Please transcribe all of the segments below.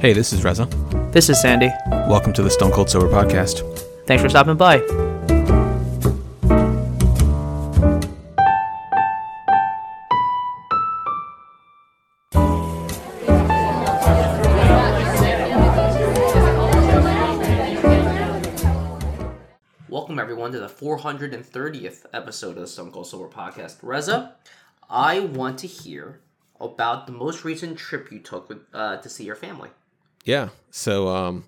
Hey, this is Reza. This is Sandy. Welcome to the Stone Cold Sober Podcast. Thanks for stopping by. Welcome everyone to the 430th episode of the Stone Cold Sober Podcast. Reza, I want to hear about the most recent trip you took with, uh, to see your family. Yeah. So um,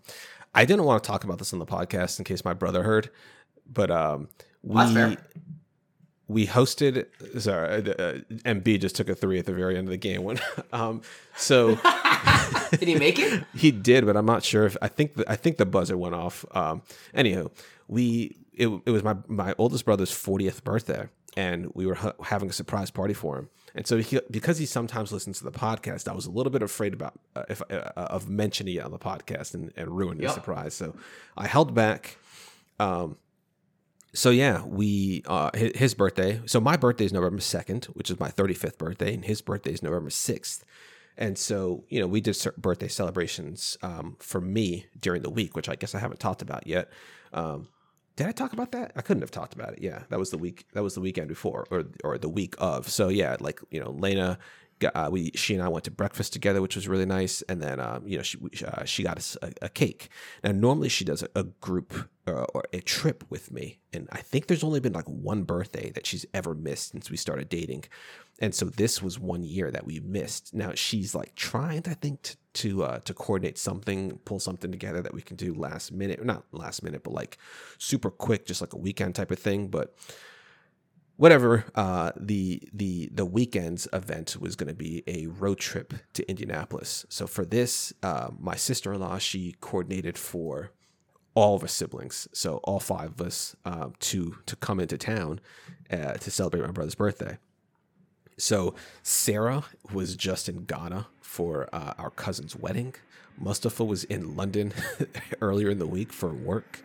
I didn't want to talk about this on the podcast in case my brother heard, but um, we we hosted. Sorry, uh, uh, MB just took a three at the very end of the game. When um, so Did he make it? he did, but I'm not sure if I think the, I think the buzzer went off. Um, anywho, we it, it was my my oldest brother's 40th birthday, and we were ha- having a surprise party for him. And so he, because he sometimes listens to the podcast, I was a little bit afraid about uh, if uh, of mentioning it on the podcast and, and ruining the Yep. surprise. So I held back. Um, so yeah, we uh his, his birthday. So my birthday is November second, which is my thirty fifth birthday, and his birthday is November sixth. And so you know we did birthday celebrations um, for me during the week, which I guess I haven't talked about yet. Um, did I talk about that? I couldn't have talked about it. Yeah, that was the week. That was the weekend before, or or the week of. So yeah, like you know, Lena, uh, we she and I went to breakfast together, which was really nice. And then um, you know she uh, she got us a, a cake. Now normally she does a, a group uh, or a trip with me, and I think there's only been like one birthday that she's ever missed since we started dating. And so this was one year that we missed. Now she's like trying, I think, to to, uh, to coordinate something, pull something together that we can do last minute, not last minute, but like super quick, just like a weekend type of thing. But whatever, uh, the the the weekend's event was going to be a road trip to Indianapolis. So for this, uh, my sister in law she coordinated for all of our siblings, so all five of us, uh, to to come into town uh, to celebrate my brother's birthday. So Sarah was just in Ghana for uh, our cousin's wedding. Mustafa was in London earlier in the week for work.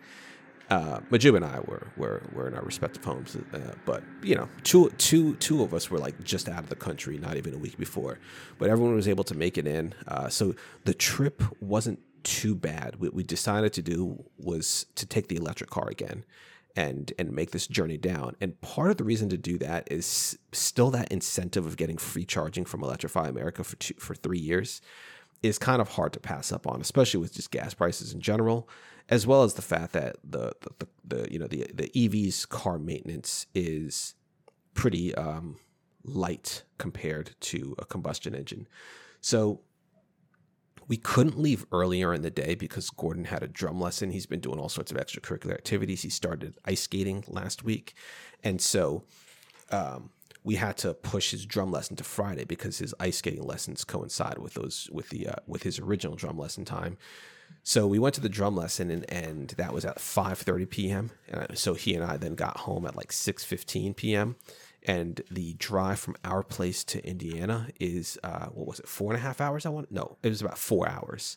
Uh, Majub and I were, were were in our respective homes, uh, but you know, two two two of us were like just out of the country, not even a week before. But everyone was able to make it in, uh, so the trip wasn't too bad. What we decided to do was to take the electric car again, and and make this journey down. And part of the reason to do that is still that incentive of getting free charging from Electrify America for two, for three years is kind of hard to pass up on, especially with just gas prices in general, as well as the fact that the the, the, the you know the the EV's car maintenance is pretty um, light compared to a combustion engine. So we couldn't leave earlier in the day because Gordon had a drum lesson. He's been doing all sorts of extracurricular activities. He started ice skating last week, and so um, we had to push his drum lesson to Friday because his ice skating lessons coincide with those with the uh, with his original drum lesson time. So we went to the drum lesson and, and that was at 5:30 p.m. And so he and I then got home at like 6:15 p.m. And the drive from our place to Indiana is uh, what was it four and a half hours? I want no, it was about four hours.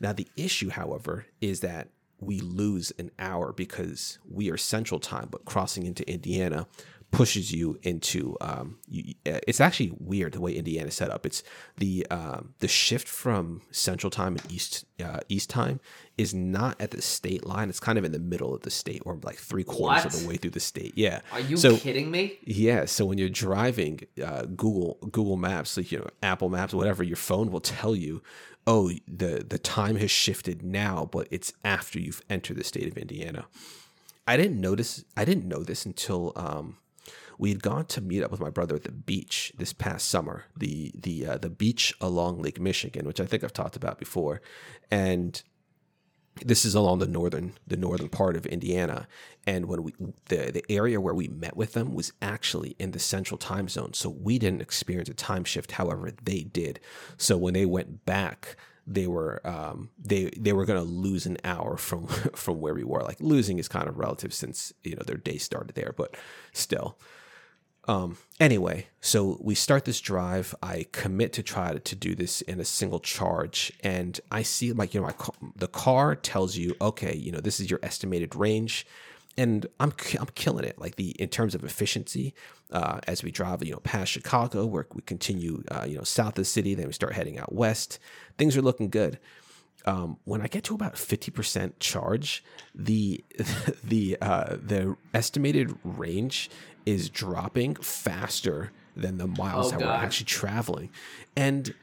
Now the issue, however, is that we lose an hour because we are Central Time, but crossing into Indiana pushes you into. Um, you, uh, it's actually weird the way Indiana is set up. It's the um, the shift from Central Time and East uh, East Time is not at the state line. It's kind of in the middle of the state, or like three quarters of the way through the state. Yeah. Are you so, kidding me? yeah, so when you're driving, uh, Google Google Maps, like you know Apple Maps, whatever, your phone will tell you, oh, the the time has shifted now, but it's after you've entered the state of Indiana. I didn't notice. I didn't know this until um, we had gone to meet up with my brother at the beach this past summer. The the uh, the beach along Lake Michigan, which I think I've talked about before, and this is along the northern the northern part of Indiana. And when we the the area where we met with them was actually in the central time zone. So we didn't experience a time shift however they did. So when they went back they were um, they they were going to lose an hour from from where we were. Like losing is kind of relative since you know their day started there but still um, anyway, so we start this drive. I commit to try to, do this in a single charge, and I see like you know ca- the car tells you okay, you know this is your estimated range, and I'm I'm killing it. Like the in terms of efficiency, uh, as we drive you know past Chicago, where we continue uh, you know south of the city, then we start heading out west. Things are looking good. um, when I get to about fifty percent charge, the the uh, the estimated range is dropping faster than the miles Oh, that we're actually traveling, and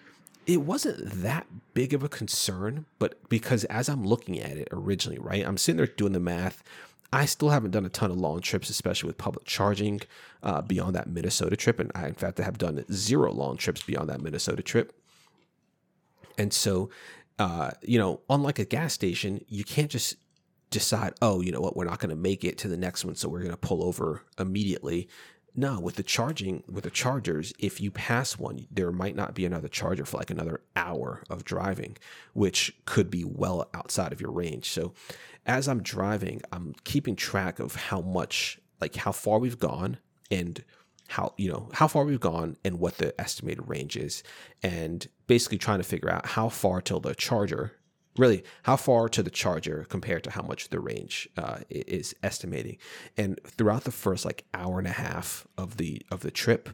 it wasn't that big of a concern, but because as I'm looking at it originally, right, I'm sitting there doing the math. I still haven't done a ton of long trips, especially with public charging uh, beyond that Minnesota trip. And I, in fact, have done zero long trips beyond that Minnesota trip. And so, uh, you know, unlike a gas station, you can't just decide, oh, you know what, we're not going to make it to the next one, so we're going to pull over immediately. No, with the charging, with the chargers, if you pass one, there might not be another charger for like another hour of driving, which could be well outside of your range. So, as I'm driving, I'm keeping track of how much, like how far we've gone and how you know how far we've gone and what the estimated range is and basically trying to figure out how far till the charger really how far to the charger compared to how much the range uh, is estimating and throughout the first like hour and a half of the of the trip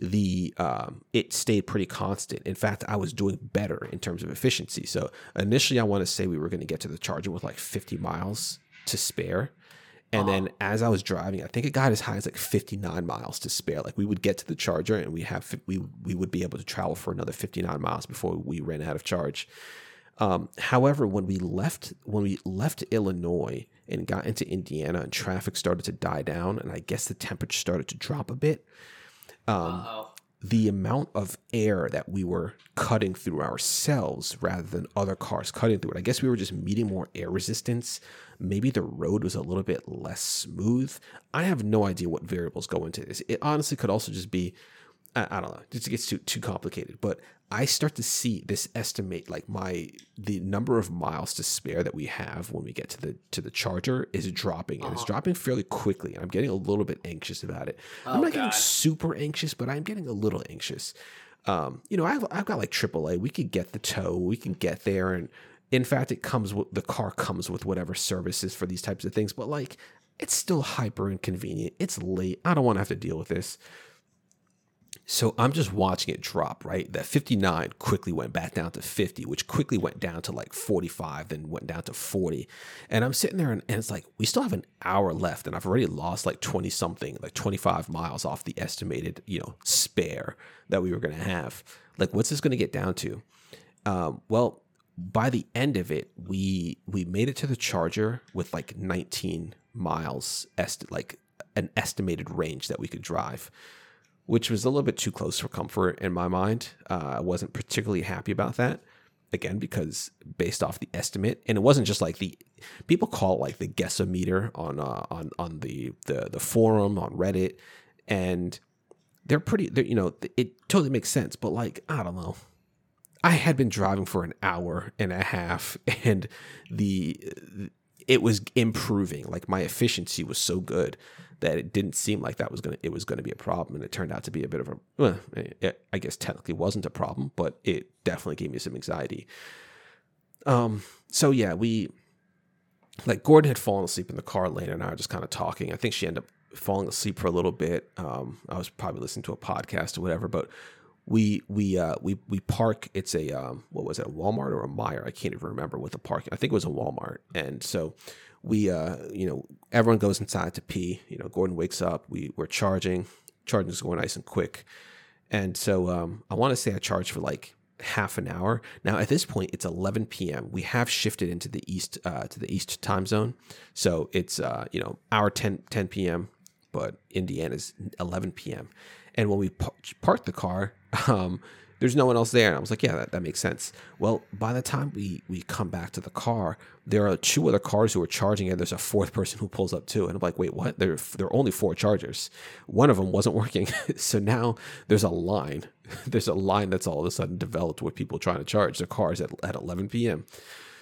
the um, it stayed pretty constant. In fact, I was doing better in terms of efficiency. So initially, I want to say we were going to get to the charger with like 50 miles to spare, and then as I was driving, I think it got as high as like 59 miles to spare. Like we would get to the charger and we have we we would be able to travel for another 59 miles before we ran out of charge. Um, however, when we left when we left Illinois and got into Indiana and traffic started to die down, and I guess the temperature started to drop a bit, Um, the amount of air that we were cutting through ourselves rather than other cars cutting through it. I guess we were just meeting more air resistance. Maybe the road was a little bit less smooth. I have no idea what variables go into this. It honestly could also just be, I, I don't know, just gets too too complicated. But I start to see this estimate like my the number of miles to spare that we have when we get to the to the charger is dropping and it's dropping fairly quickly. And I'm getting a little bit anxious about it. I'm Oh, not getting super anxious, but I'm getting a little anxious. Um, you know, I've, I've got like AAA. We could get the tow. We can get there, and in fact, it comes with the car comes with whatever services for these types of things. But like, it's still hyper inconvenient. It's late. I don't want to have to deal with this. So I'm just watching it drop, right? That 59 quickly went back down to 50, which quickly went down to like 45, then went down to 40. And I'm sitting there and, and it's like, we still have an hour left, and I've already lost like 20 something, like 25 miles off the estimated, you know, spare that we were going to have. Like, what's this going to get down to? Um, well, by the end of it, we we made it to the charger with like 19 miles, est- like an estimated range that we could drive which was a little bit too close for comfort in my mind. Uh, I wasn't particularly happy about that. Again, because based off the estimate, and it wasn't just like the people call it like the guessometer on uh, on on the, the the forum on Reddit, and they're pretty. They're, you know, it totally makes sense. But like, I don't know. I had been driving for an hour and a half, and the it was improving. Like my efficiency was so good that it didn't seem like that was gonna it was gonna be a problem, and it turned out to be a bit of a. Well, it, I guess technically wasn't a problem, but it definitely gave me some anxiety. Um. So yeah, we like Gordon had fallen asleep in the car. Lena and I were just kind of talking. I think she ended up falling asleep for a little bit. Um, I was probably listening to a podcast or whatever, but we we uh we we park it's a um what was it a Walmart or a Meijer I can't even remember what the park I think it was a Walmart and so we uh you know everyone goes inside to pee. You know Gordon wakes up we we're charging. Charging's going nice and quick. And so um I want to say I charged for like half an hour. Now at this point it's 11 p.m we have shifted into the east uh to the east time zone. So it's uh you know hour 10 10 p.m but Indiana's 11 p.m. And when we par- parked the car, um, there's no one else there. And I was like, yeah, that, that makes sense. Well, by the time we, we come back to the car, there are two other cars who are charging, and there's a fourth person who pulls up too. And I'm like, wait, what? There, there are only four chargers. One of them wasn't working. so now there's a line. There's a line that's all of a sudden developed with people trying to charge their cars at, at 11 p.m.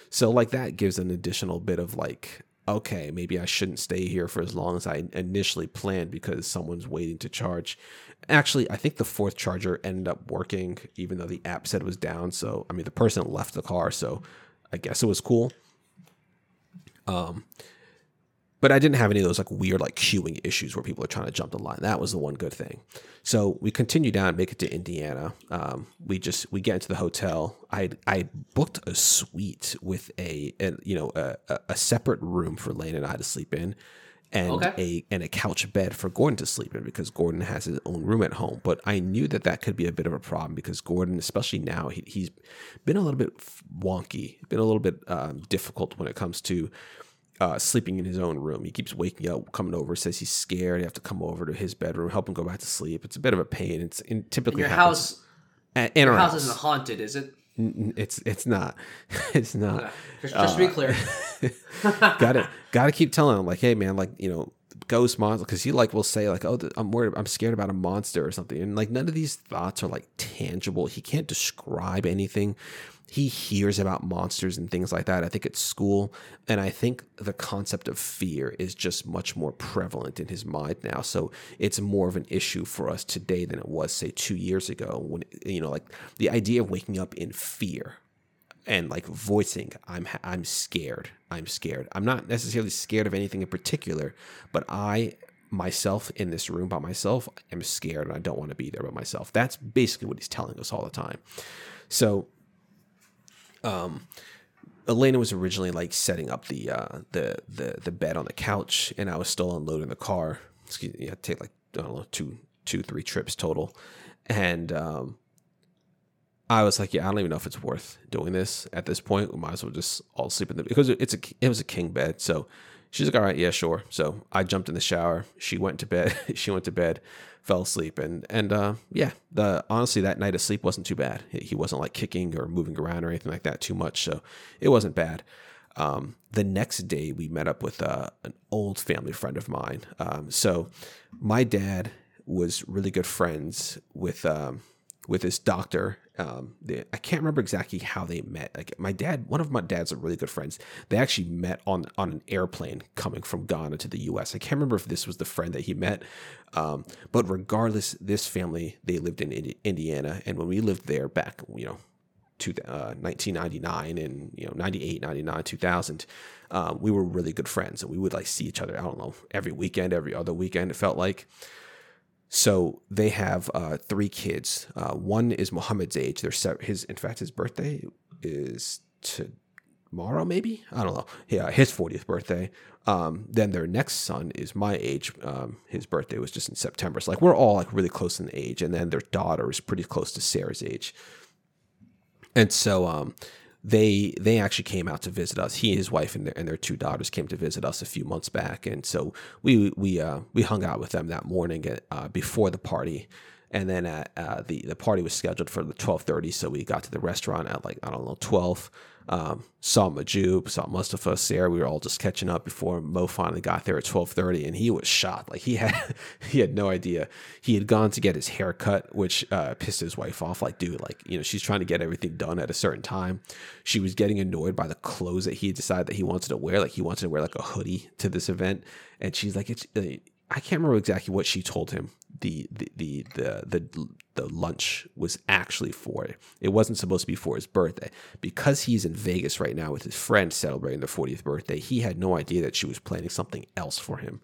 So like that gives an additional bit of like, okay, maybe I shouldn't stay here for as long as I initially planned because someone's waiting to charge. Actually, I think the fourth charger ended up working, even though the app said it was down. So I mean, the person left the car, so I guess it was cool. Um, but I didn't have any of those like weird like queuing issues where people are trying to jump the line. That was the one good thing. So we continue down, make it to Indiana. Um, we just we get into the hotel. I I booked a suite with a, a you know a, a separate room for Lane and I to sleep in, and Okay. a and a couch bed for Gordon to sleep in because Gordon has his own room at home. But I knew that that could be a bit of a problem because Gordon, especially now, he, he's been a little bit wonky, been a little bit um, difficult when it comes to uh, sleeping in his own room. He keeps waking up, coming over, says he's scared. You have to come over to his bedroom, help him go back to sleep. It's a bit of a pain. It's it typically Your happens house, at- in your house house. isn't haunted, is it? It's it's not. It's not. Just, just to Uh, be clear. got it. gotta keep telling him like, hey man, like you know, ghost monster, because he like will say like, oh, I'm worried, I'm scared about a monster or something, and like none of these thoughts are like tangible. He can't describe anything. He hears about monsters and things like that. I think at school, and I think the concept of fear is just much more prevalent in his mind now. So it's more of an issue for us today than it was say two years ago. When you know, like the idea of waking up in fear and like voicing i'm i'm scared i'm scared i'm not necessarily scared of anything in particular but i myself in this room by myself am scared and i don't want to be there by myself that's basically what he's telling us all the time so um Elena was originally like setting up the uh the the the bed on the couch and I was still unloading the car. Excuse me, I take like I don't know, two two, three trips total. And um I was like, yeah, I don't even know if it's worth doing this at this point. We might as well just all sleep in the because it's a it was a king bed. So she's like, all right, yeah, sure. So I jumped in the shower. She went to bed. she went to bed, fell asleep, and and uh, yeah, the honestly that night of sleep wasn't too bad. He wasn't like kicking or moving around or anything like that too much. So it wasn't bad. Um, the next day, we met up with uh, an old family friend of mine. Um, so my dad was really good friends with um, with this doctor. Um, they, I can't remember exactly how they met. Like my dad, one of my dad's are really good friends. They actually met on on an airplane coming from Ghana to the U.S. I can't remember if this was the friend that he met, um, but regardless, this family they lived in Indi- Indiana, and when we lived there back, you know, to uh, 1999 and you know 98 99 2000 um, we were really good friends and we would like see each other i don't know every weekend every other weekend it felt like so they have uh, three kids. Uh, one is muhammad's age. They're se- his in fact his birthday is tomorrow maybe? I don't know. Yeah his 40th birthday. Um, then their next son is my age. Um, his birthday was just in september. So like we're all like really close in age. And then their daughter is pretty close to sarah's age. And so um, they they actually came out to visit us. He, and his wife, and their, and their two daughters came to visit us a few months back, and so we we uh, we hung out with them that morning uh, before the party. And then at, uh, the the party was scheduled for the twelve thirty, so we got to the restaurant at like I don't know twelve. Um, saw Majub, saw Mustafa, Sarah. We were all just catching up before Mo finally got there at twelve thirty, and he was shocked. Like he had he had no idea. He had gone to get his hair cut, which uh, pissed his wife off. Like, dude, like you know, she's trying to get everything done at a certain time. She was getting annoyed by the clothes that he decided that he wanted to wear. Like he wanted to wear like a hoodie to this event, and she's like, it's. I can't remember exactly what she told him. The the the the the, the lunch was actually for it. It wasn't supposed to be for his birthday because he's in Vegas right now with his friend celebrating their 40th birthday. He had no idea that she was planning something else for him,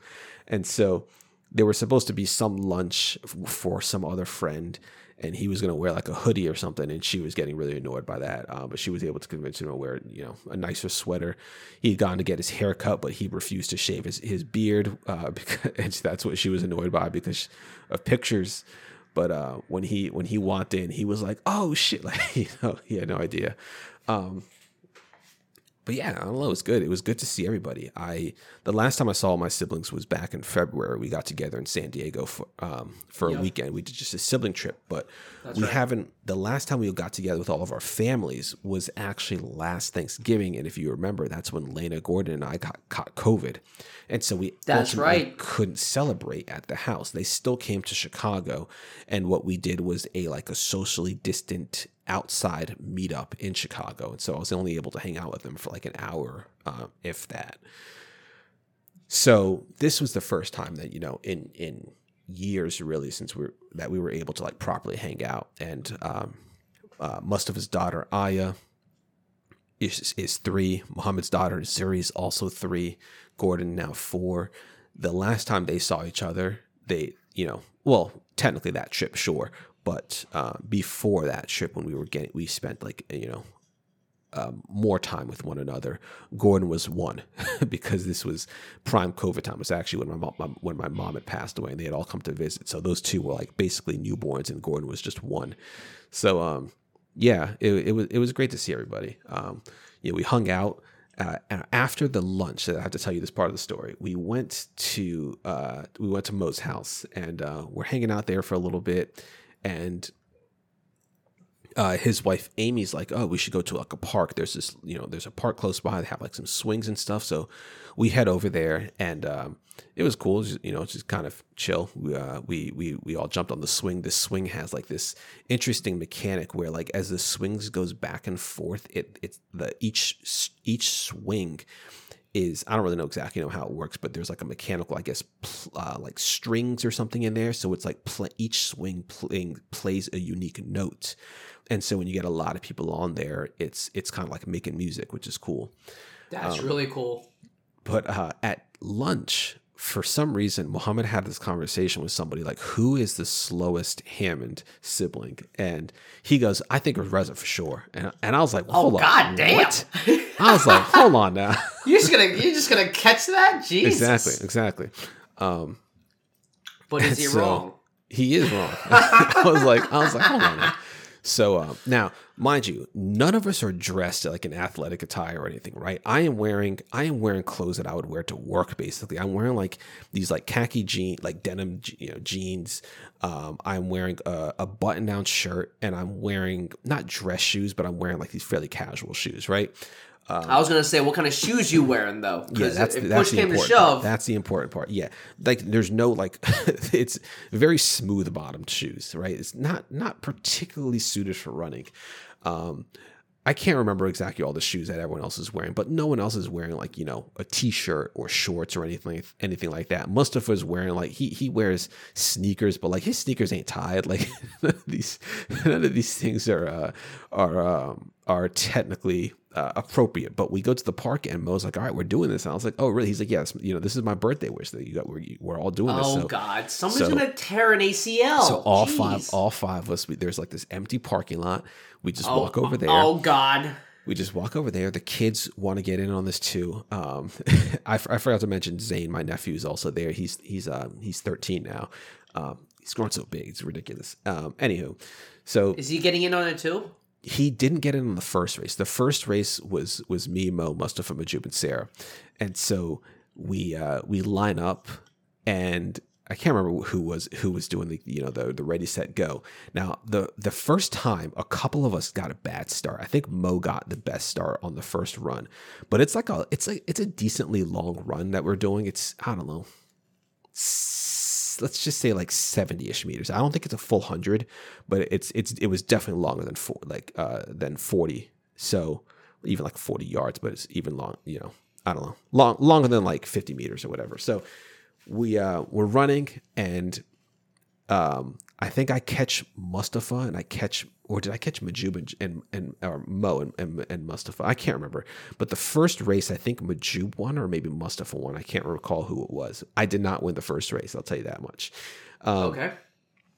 and so there was supposed to be some lunch for some other friend. And he was going to wear like a hoodie or something, and she was getting really annoyed by that. Um, but she was able to convince him to wear, you know, a nicer sweater. He had gone to get his hair cut, but he refused to shave his, his beard. Uh, because and that's what she was annoyed by because of pictures. But uh, when he when he walked in, he was like, "Oh shit!" Like you know, he had no idea. Um, but yeah, I don't know. It was good. It was good to see everybody. I the last time I saw my siblings was back in February. We got together in San Diego for um, for Yeah. a weekend. We did just a sibling trip, but That's we right. haven't. The last time we got together with all of our families was actually last Thanksgiving, and if you remember, that's when Lena Gordon and I got caught COVID, and so we That's right. couldn't celebrate at the house. They still came to Chicago, and what we did was a like a socially distant outside meetup in Chicago, and so I was only able to hang out with them for like an hour, uh, if that. So this was the first time that you know in in years really since we that we were able to like properly hang out, and um, uh, Mustafa's daughter Aya is, is three. Muhammad's daughter Zuri is also three. Gordon now four. The last time they saw each other, they you know well technically that trip sure, but uh, before that trip when we were getting we spent like you know um, more time with one another. Gordon was one because this was prime COVID time. It was actually when my mom my, when my mom had passed away, and they had all come to visit. So those two were like basically newborns, and Gordon was just one. So um, yeah, it, it was it was great to see everybody. Um, know, we hung out. Uh, after the lunch, I have to tell you this part of the story. We went to uh, we went to Mo's house, and uh, we're hanging out there for a little bit. And uh, his wife Amy's like, oh, we should go to like a park. There's this, you know, there's a park close by. They have like some swings and stuff. So we head over there, and um, it was cool. Just, you know, just kind of chill. We, uh, we we we all jumped on the swing. This swing has like this interesting mechanic where, like, as the swings goes back and forth, it it's the each each swing is I don't really know exactly know how it works, but there's like a mechanical, I guess, uh, like strings or something in there. So it's like pl- each swing playing plays a unique note, and so when you get a lot of people on there, it's it's kind of like making music, which is cool. That's um, really cool. But uh, at lunch, for some reason, Muhammad had this conversation with somebody like, "Who is the slowest Hammond sibling?" And he goes, "I think it was Reza for sure." And, and I was like, well, "Hold oh, on, God damn!" What? I was like, "Hold on now." you're just gonna you're just gonna catch that? Jesus. Exactly, exactly. Um, but is he so, wrong? He is wrong. I was like, I was like, hold on. Now. So uh, now, mind you, none of us are dressed like an athletic attire or anything, right? I am wearing I am wearing clothes that I would wear to work. Basically, I'm wearing like these like khaki jean, like denim, you know, jeans. Um, I'm wearing a, a button down shirt, and I'm wearing not dress shoes, but I'm wearing like these fairly casual shoes, right? Um, I was gonna say, what kind of shoes you wearing though? Yeah, that's if that's push the important to shove, part. that's the important part. Yeah, like there's no like, it's very smooth bottomed shoes, right? It's not not particularly suited for running. Um, I can't remember exactly all the shoes that everyone else is wearing, but no one else is wearing like you know a t-shirt or shorts or anything anything like that. Mustafa is wearing like he he wears sneakers, but like his sneakers ain't tied. Like none of these none of these things are uh, are um, are technically uh, appropriate. But we go to the park and Mo's like, all right, we're doing this. And I was like, oh, really? He's like, yes, you know, this is my birthday wish that you got. We're, we're all doing this. Oh so, God, someone's so, gonna tear an ACL. So all Jeez. five, all five of us. We, there's like this empty parking lot. We just oh, walk over there. Oh God. We just walk over there. The kids want to get in on this too. Um, I, I forgot to mention Zane, my nephew, is also there. He's he's um, he's 13 now. Um, he's grown so big, it's ridiculous. Um, anywho, so is he getting in on it too? He didn't get in on the first race. The first race was was me, Mo, Mustafa, Majub, and Sarah, and so we uh, we line up, and I can't remember who was who was doing the you know the the ready set go. Now the the first time a couple of us got a bad start. I think Mo got the best start on the first run, but it's like a it's like it's a decently long run that we're doing. It's I don't know let's just say like 70ish meters. I don't think it's a full 100, but it's it's it was definitely longer than four like uh than 40. So even like 40 yards, but it's even long, you know. I don't know. Long longer than like 50 meters or whatever. So we uh we're running and um I think I catch Mustafa and I catch or did I catch Majub and and, or Mo and, and, and, Mustafa? I can't remember. But the first race, I think Majub won or maybe Mustafa won. I can't recall who it was. I did not win the first race. I'll tell you that much. Um, okay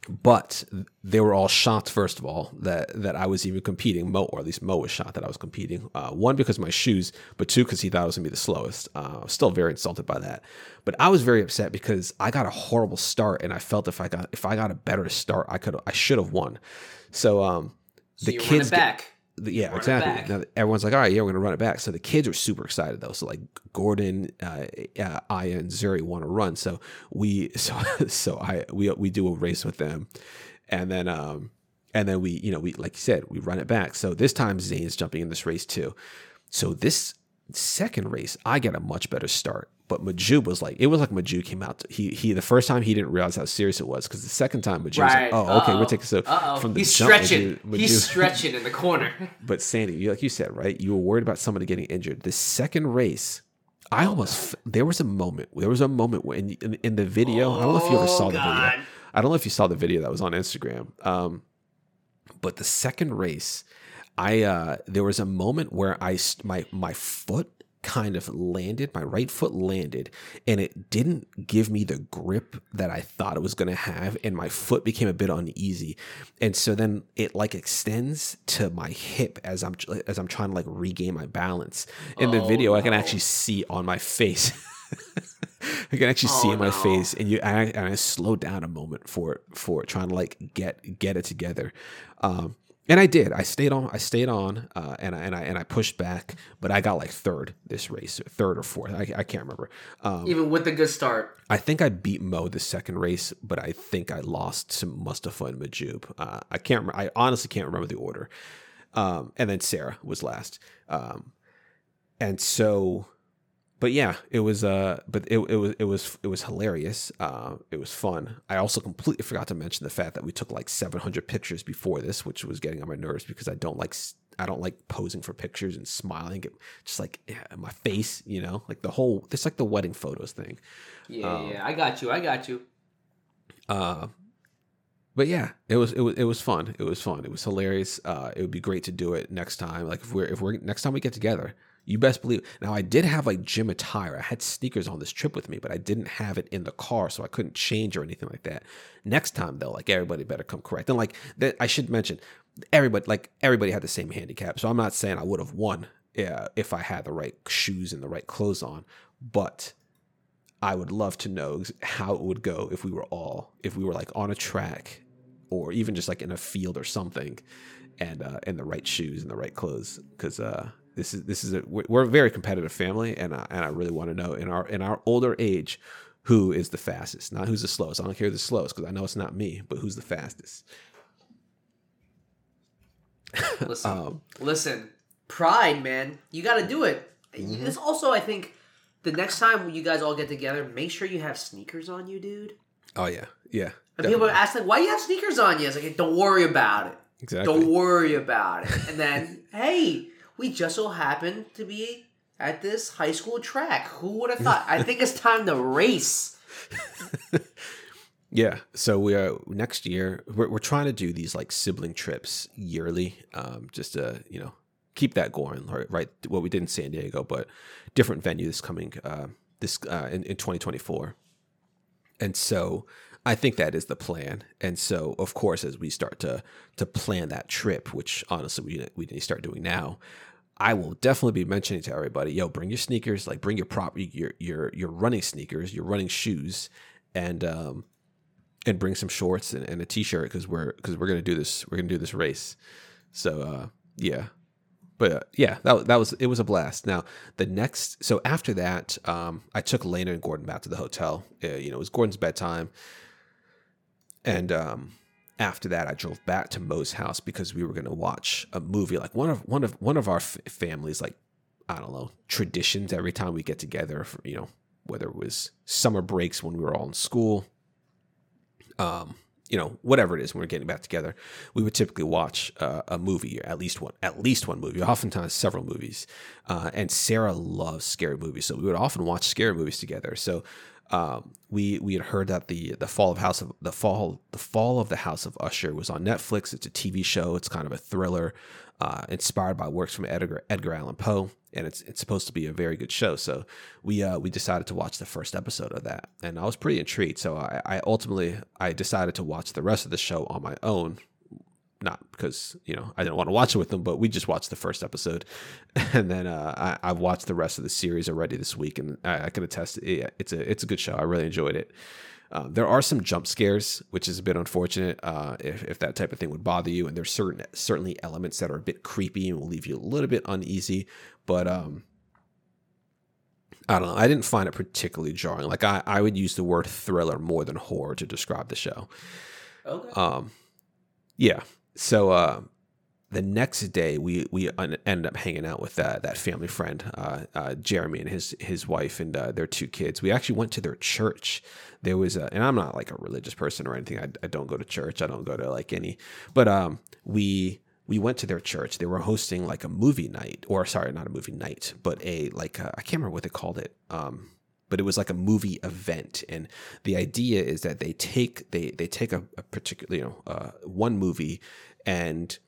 but they were all shocked first of all that that I was even competing. Mo or at least Mo was shocked that I was competing. Uh, one because of my shoes but two because he thought I was gonna be the slowest. Uh, still very insulted by that. But I was very upset because I got a horrible start and I felt if I got if I got a better start I could I should have won. So um so the kids back yeah, run exactly. Now everyone's like, all right, yeah, we're gonna run it back. So the kids are super excited though. So like Gordon, uh, uh, Aya, and Zuri want to run. So we, so so I we we do a race with them, and then um and then we you know we like you said we run it back. So this time Zane's jumping in this race too. So this second race, I get a much better start. But Majub was like, it was like Majub came out. To, he he the first time he didn't realize how serious it was because the second time Majub right. was like, oh okay, Uh-oh. we're taking so Uh-oh. from the he's jump, stretching. Majub, Majub, he's stretching in the corner. but Sandy, you like you said right, you were worried about somebody getting injured. The second race, I almost there was a moment. There was a moment when in, in the video. Oh, I don't know if you ever saw the oh, video. I don't know if you saw the video that was on Instagram. Um, but the second race, I uh, there was a moment where I my my foot kind of landed, my right foot landed, and it didn't give me the grip that I thought it was going to have, and my foot became a bit uneasy, and so then it like extends to my hip as I'm as I'm trying to like regain my balance. In the Oh, video, I can actually see on my face. I can actually see Oh, in my no. face, and you and I, and I slowed down a moment for for trying to like get get it together. Um, and I did. I stayed on. I stayed on, uh, and I and I and I pushed back, but I got like third this race, third or fourth. I, I can't remember. Um, Even with a good start. I think I beat Mo the second race, but I think I lost to Mustafa and Majub. Uh, I can't. Remember, I honestly can't remember the order. Um, and then Sarah was last. Um, and so, but yeah, it was. Uh, but it, it was it was it was hilarious. Uh, it was fun. I also completely forgot to mention the fact that we took like 700 pictures before this, which was getting on my nerves because I don't like. I don't like posing for pictures and smiling, it, just like yeah, my face, you know, like the whole. It's like the wedding photos thing. Yeah, Um, yeah, I got you. I got you. Uh, but yeah, it was it was it was fun. It was fun. It was hilarious. Uh, it would be great to do it next time. Like if we're if we're next time we get together, you best believe. Now I did have like gym attire. I had sneakers on this trip with me, but I didn't have it in the car, so I couldn't change or anything like that. Next time though, like everybody better come correct. And like I should mention, everybody like everybody had the same handicap. So I'm not saying I would have won uh, if I had the right shoes and the right clothes on, but I would love to know how it would go if we were all, if we were like on a track or even just like in a field or something and, uh, in the right shoes and the right clothes. Cause, uh, this is, this is a, we're a very competitive family. And, I and I really want to know in our, in our older age, who is the fastest, not who's the slowest. I don't care who's the slowest because I know it's not me, but who's the fastest. Listen, Um, listen. Pride, man. You got to do it. Mm-hmm. It's also, I think, the next time you guys all get together, make sure you have sneakers on you, dude. Oh yeah. Yeah. And people definitely. ask like, "Why you have sneakers on you?" It's like, "Don't worry about it. Exactly. Don't worry about it." And then, hey, we just so happen to be at this high school track. Who would have thought? I think it's time to race. Yeah. So we are next year. We're, we're trying to do these like sibling trips yearly, um, just to you know keep that going. Right, right. What we did in San Diego, but different venue this coming uh, this uh, in, in 2024. And so I think that is the plan. And so of course, as we start to to plan that trip, which honestly we we need to start doing now. I will definitely be mentioning to everybody, yo, bring your sneakers, like bring your prop, your your your running sneakers, your running shoes, and um, and bring some shorts and, and a t-shirt because we're because we're gonna do this we're gonna do this race. So uh yeah. But uh, yeah that, that was it was a blast. Now the next so after that um i took lena and gordon back to the hotel. Uh, you know it was gordon's bedtime. And um after that i drove back to mo's house because we were gonna watch a movie like one of one of one of our f- families like i don't know traditions every time we get together for you know whether it was summer breaks when we were all in school um, you know, whatever it is, when we're getting back together, we would typically watch uh, a movie, or at least one, at least one movie, oftentimes several movies. Uh, and Sarah loves scary movies, so we would often watch scary movies together. So um, we we had heard that the the fall of House of the fall the fall of the House of Usher was on Netflix. It's a TV show. It's kind of a thriller, uh, inspired by works from Edgar Edgar Allan Poe, and it's it's supposed to be a very good show. So we uh, we decided to watch the first episode of that, and I was pretty intrigued. So I, I ultimately I decided to watch the rest of the show on my own. Not because you know I didn't want to watch it with them, but we just watched the first episode, and then uh, I, I've watched the rest of the series already this week, and I, I can attest it, it's a it's a good show. I really enjoyed it. Uh, there are some jump scares, which is a bit unfortunate uh, if, if that type of thing would bother you. And there's certain certainly elements that are a bit creepy and will leave you a little bit uneasy. But um, I don't know. I didn't find it particularly jarring. Like I, I would use the word thriller more than horror to describe the show. Okay. Um, yeah. So uh, the next day, we we un- up hanging out with uh, that family friend, uh, uh, Jeremy, and his his wife and uh, their two kids. We actually went to their church. There was, a, and I'm not like a religious person or anything. I, I don't go to church. I don't go to like any, but um, we we went to their church. They were hosting like a movie night, or sorry, not a movie night, but a like I I can't remember what they called it. Um, but it was like a movie event, and the idea is that they take they they take a, a particular you know uh, one movie and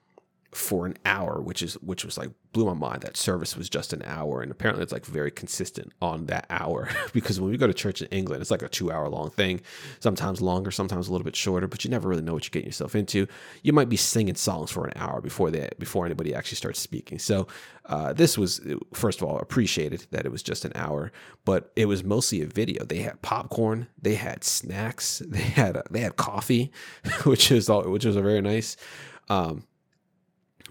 for an hour, which is which was like blew my mind. That service was just an hour, and apparently it's like very consistent on that hour. because when we go to church in England, it's like a two hour long thing, sometimes longer, sometimes a little bit shorter. But you never really know what you're getting yourself into. You might be singing songs for an hour before they before anybody actually starts speaking. So uh, this was first of all appreciated that it was just an hour, but it was mostly a video. They had popcorn, they had snacks, they had they had coffee, which is all which was a very nice. Um,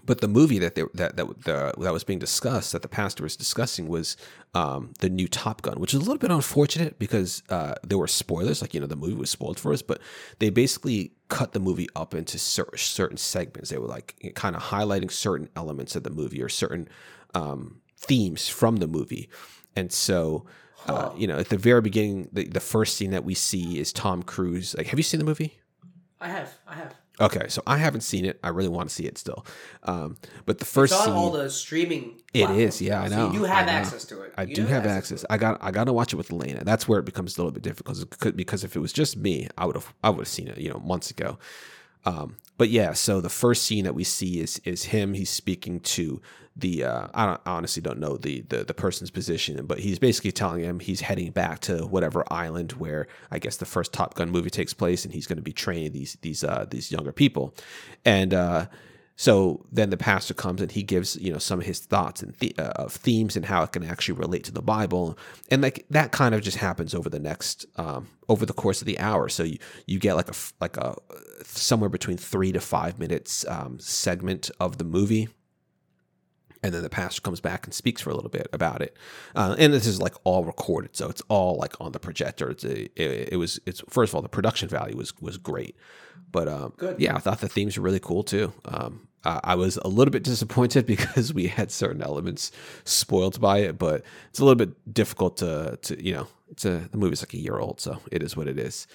but the movie that they, that that the, that was being discussed that the pastor was discussing was um, the new Top Gun, which is a little bit unfortunate because uh, there were spoilers. Like you know, the movie was spoiled for us, but they basically cut the movie up into cer- certain segments. They were like kind of highlighting certain elements of the movie or certain um, themes from the movie, and so. Uh, you know, at the very beginning, the, the first scene that we see is Tom Cruise. Like, have you seen the movie? I have. I have. Okay, so I haven't seen it. I really want to see it still. Um, but the first it's on scene, all the streaming. It is, yeah, I So know. you do have access to it. I You do have access. I got I got to watch it with Elena. That's where it becomes a little bit difficult because because if it was just me, I would have I would have seen it, you know, months ago. Um, but yeah, so the first scene that we see is is him. He's speaking to the uh, I, don't, I honestly don't know the, the the person's position, but he's basically telling him he's heading back to whatever island where I guess the first Top Gun movie takes place, and he's going to be training these these uh, these younger people, and. Uh, so then the pastor comes and he gives you know some of his thoughts and the, uh, of themes and how it can actually relate to the Bible, and like that kind of just happens over the next um, over the course of the hour. So you you get like a like a somewhere between three to five minutes um, segment of the movie. And then the pastor comes back and speaks for a little bit about it, uh, and this is like all recorded, so it's all like on the projector. It's a, it, it was it's first of all the production value was was great, but um, Good. yeah, I thought the themes were really cool too. Um, I I was a little bit disappointed because we had certain elements spoiled by it, but it's a little bit difficult to to you know it's a the movie's like a year old, so it is what it is.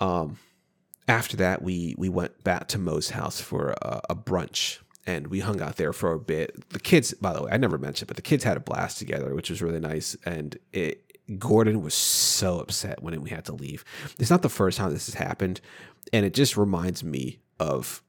Um, after that, we we went back to Mo's house for a, a brunch, and we hung out there for a bit. The kids, by the way, I never mentioned, but the kids had a blast together, which was really nice. And it, Gordon was so upset when we had to leave. It's not the first time this has happened, and it just reminds me of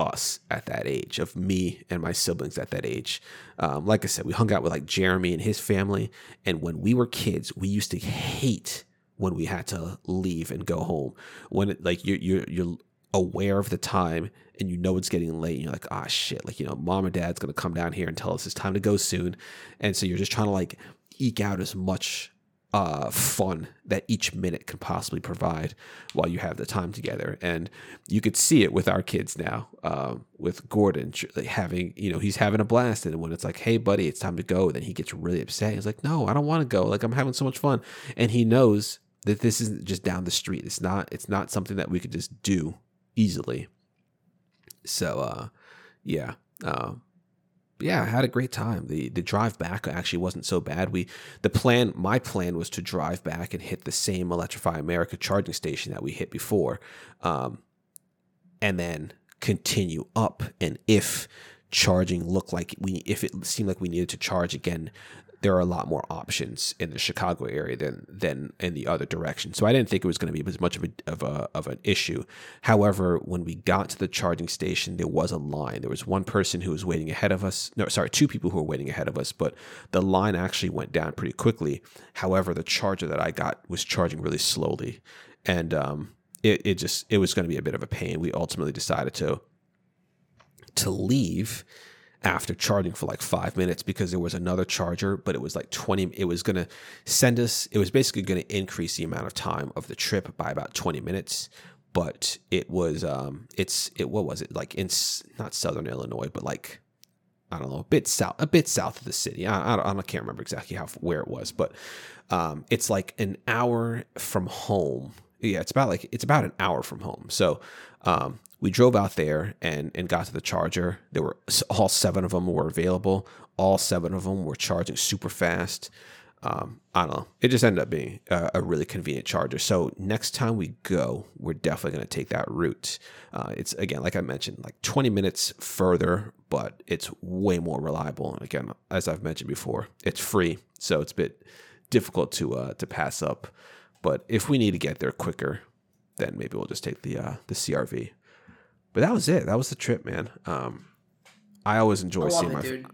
us at that age, of me and my siblings at that age. Um, like I said, we hung out with like Jeremy and his family, and when we were kids, we used to hate when we had to leave and go home. When it, like you're you're you're aware of the time and you know it's getting late, and you're like, ah shit, like you know, mom or dad's gonna come down here and tell us it's time to go soon, and so you're just trying to like eke out as much uh, fun that each minute can possibly provide while you have the time together. And you could see it with our kids now, um, with Gordon having, you know, he's having a blast. And when it's like, hey, buddy, it's time to go, then he gets really upset. He's like, no, I don't want to go. Like, I'm having so much fun. And he knows that this isn't just down the street. It's not, it's not something that we could just do easily. So, uh, yeah. Um, yeah, I had a great time. The the drive back actually wasn't so bad. We the plan my plan was to drive back and hit the same Electrify America charging station that we hit before. Um, and then continue up and if charging looked like we if it seemed like we needed to charge again there are a lot more options in the Chicago area than than in the other direction. So I didn't think it was going to be as much of a of a of an issue. However, when we got to the charging station, there was a line. There was one person who was waiting ahead of us. No, sorry, two people who were waiting ahead of us, but the line actually went down pretty quickly. However, the charger that I got was charging really slowly, and um, it it just it was going to be a bit of a pain. We ultimately decided to to leave after charging for like five minutes because there was another charger, but it was like 20. It was going to send us, it was basically going to increase the amount of time of the trip by about 20 minutes. But it was, um, it's, it, what was it? Like in, not Southern Illinois, but like, I don't know, a bit south, a bit south of the city. I, I, I can't remember exactly how, where it was, but, um, it's like an hour from home. Yeah, it's about like, it's about an hour from home. So, um, we drove out there and and got to the charger. There were all seven of them were available. All seven of them were charging super fast. Um, I don't know. It just ended up being a, a really convenient charger. So next time we go, we're definitely going to take that route. Uh, it's again, like I mentioned, like 20 minutes further, but it's way more reliable. And again, as I've mentioned before, it's free, so it's a bit difficult to uh, to pass up. But if we need to get there quicker, then maybe we'll just take the uh, the CR-V. But that was it. That was the trip, man. Um, I always enjoy I seeing it, my dude.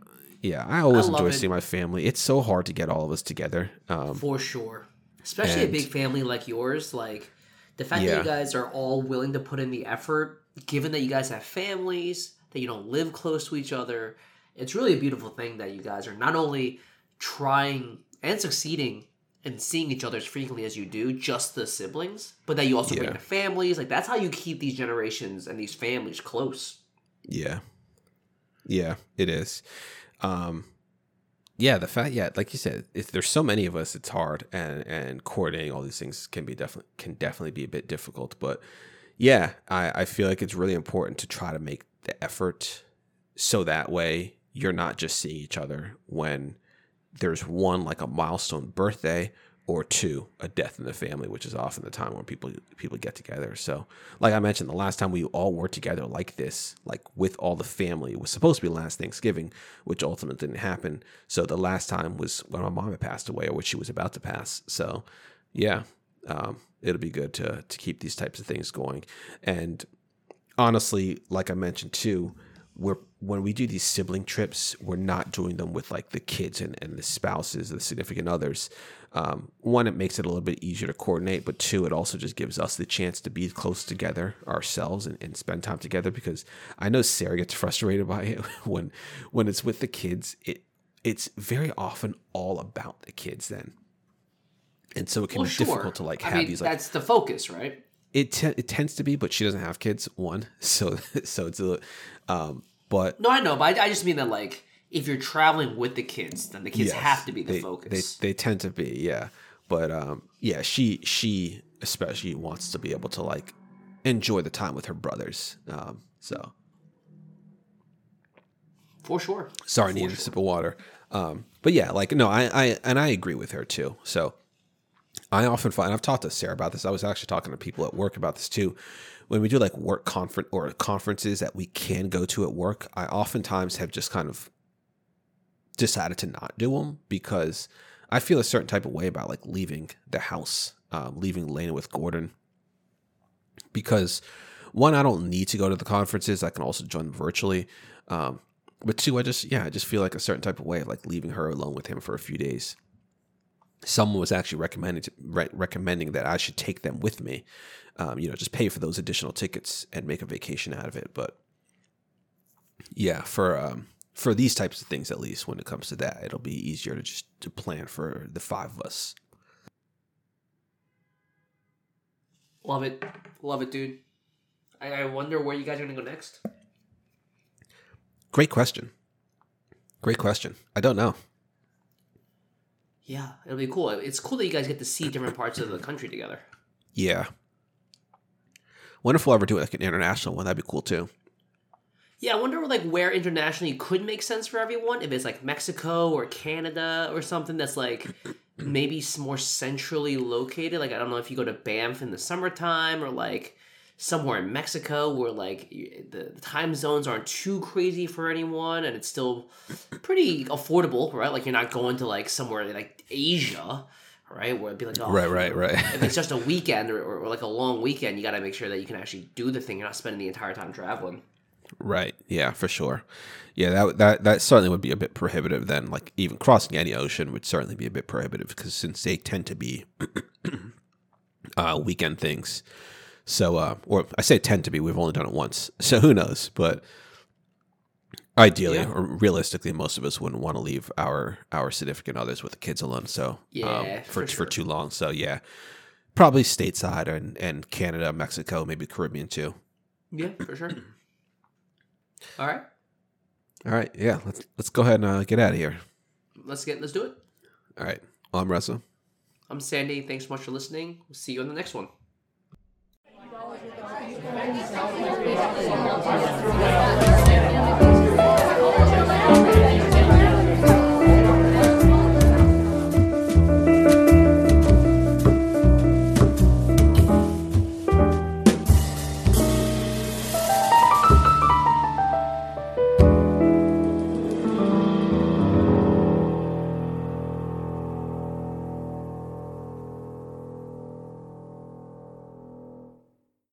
yeah. I always I enjoy it. seeing my family. It's so hard to get all of us together. Um, For sure. Especially a big family like yours. Like the fact that you guys are all willing to put in the effort, given that you guys have families, that you don't live close to each other, it's really a beautiful thing that you guys are not only trying and succeeding and seeing each other as frequently as you do, just the siblings, but that you also bring the families. Like that's how you keep these generations and these families close. Yeah. Yeah, it is. Um yeah, the fact yeah, like you said, if there's so many of us, it's hard and and coordinating all these things can be definitely can definitely be a bit difficult. But yeah, I, I feel like it's really important to try to make the effort so that way you're not just seeing each other when there's one like a milestone birthday or two a death in the family which is often the time when people people get together. So like i mentioned the last time we all were together like this like with all the family it was supposed to be last thanksgiving which ultimately didn't happen. So the last time was when my mom had passed away or when she was about to pass. So yeah um, it'll be good to to keep these types of things going. And honestly, like I mentioned too, we're when we do these sibling trips, we're not doing them with like the kids and, and the spouses, the significant others. Um, one, it makes it a little bit easier to coordinate, but two, it also just gives us the chance to be close together ourselves and, and spend time together. Because I know Sarah gets frustrated by it when when it's with the kids. It it's very often all about the kids then, and so it can Well, be sure. difficult to like I have mean, these like that's the focus, right? it te- it tends to be, but she doesn't have kids. One, so so it's a, um, but No, I know, but I, I just mean that like if you're traveling with the kids, then the kids yes, have to be the they, focus. They they tend to be, yeah. But um, yeah, she she especially wants to be able to like enjoy the time with her brothers. Um, so For sure. sorry, I For needed sure. a sip of water. Um, but yeah, like no, I, I and I agree with her too. So I often find I've talked to Sarah about this. I was actually talking to people at work about this too. When we do like work conference or conferences that we can go to at work, I oftentimes have just kind of decided to not do them because I feel a certain type of way about like leaving the house, um, leaving Lena with Gordon. Because one, I don't need to go to the conferences. I can also join virtually. Um, but two, I just yeah, I just feel like a certain type of way of like leaving her alone with him for a few days. Someone was actually recommending to, re- recommending that I should take them with me. Um, you know, just pay for those additional tickets and make a vacation out of it. But yeah, for um, for these types of things, at least when it comes to that, it'll be easier to just to plan for the five of us. Love it. Love it, dude. I, I wonder where you guys are going to go next. Great question. Great question. I don't know. Yeah, it'll be cool. It's cool that you guys get to see different parts of the country together. Yeah. Wonder if we'll ever do like an international one. That'd be cool too. Yeah, I wonder like where internationally could make sense for everyone. If it's like Mexico or Canada or something that's like maybe more centrally located. Like I don't know if you go to Banff in the summertime or like somewhere in Mexico where like the, the time zones aren't too crazy for anyone and it's still pretty affordable, right? Like you're not going to like somewhere like Asia, right? Where it'd be like oh, Right, right, right. if it's just a weekend or, or like a long weekend, you got to make sure that you can actually do the thing. You're not spending the entire time traveling. Right. Yeah, for sure. Yeah, that that that certainly would be a bit prohibitive. Then, like even crossing any ocean would certainly be a bit prohibitive because since they tend to be uh, weekend things. So, uh, or I say tend to be. We've only done it once, so who knows? But ideally, Yeah. or realistically, most of us wouldn't want to leave our our significant others with the kids alone. So, Yeah, um, for for sure. for too long. So, yeah, probably stateside and and Canada, Mexico, maybe Caribbean too. Yeah, for sure. All right, All right, yeah, let's let's go ahead and uh, get out of here. let's get let's do it. All right, well, I'm Reza. I'm Sandy. Thanks so much for listening. We'll see you on the next one. Obrigada.